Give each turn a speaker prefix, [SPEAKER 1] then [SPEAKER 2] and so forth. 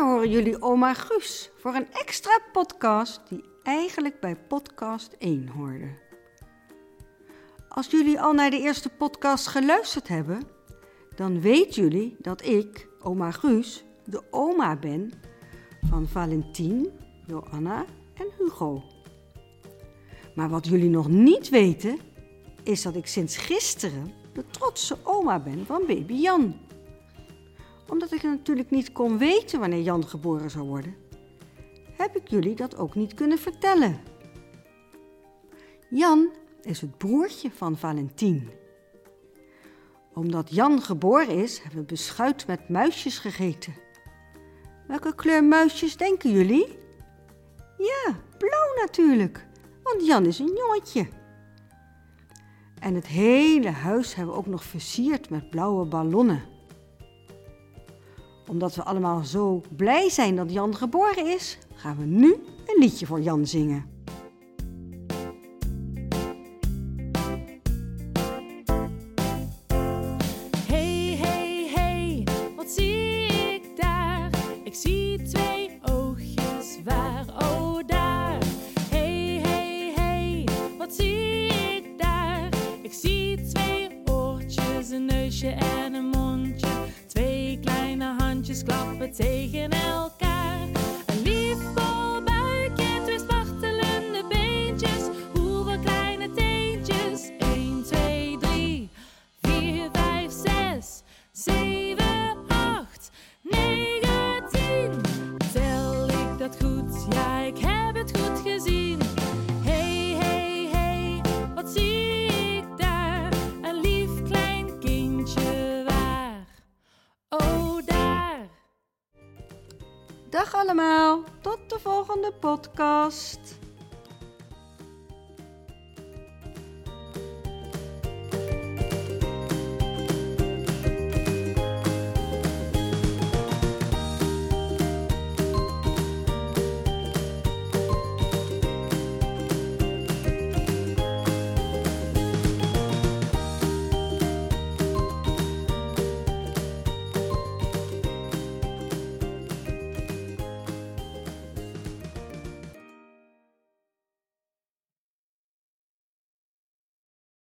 [SPEAKER 1] horen jullie oma Guus voor een extra podcast die eigenlijk bij podcast 1 hoorde. Als jullie al naar de eerste podcast geluisterd hebben, dan weten jullie dat ik, oma Guus, de oma ben van Valentien, Joanna en Hugo. Maar wat jullie nog niet weten, is dat ik sinds gisteren de trotse oma ben van baby Jan. Omdat ik natuurlijk niet kon weten wanneer Jan geboren zou worden, heb ik jullie dat ook niet kunnen vertellen. Jan is het broertje van Valentien. Omdat Jan geboren is, hebben we beschuit met muisjes gegeten. Welke kleur muisjes denken jullie? Ja, blauw natuurlijk, want Jan is een jongetje. En het hele huis hebben we ook nog versierd met blauwe ballonnen. Omdat we allemaal zo blij zijn dat Jan geboren is, gaan we nu een liedje voor Jan zingen.
[SPEAKER 2] Hey, hey, hey, wat zie ik daar? Ik zie twee oogjes waar, oh daar. Hey, hey, hey, wat zie ik daar? Ik zie twee oortjes, een neusje en een klappen tegen elkaar. Een liefbol buikje, twee spartelende beentjes. Hoeveel kleine teentjes? 1, 2, 3, 4, 5, 6, 7, 8, 9, 10. Tel ik dat goed? Ja, ik heb
[SPEAKER 1] Dag allemaal, tot de volgende podcast.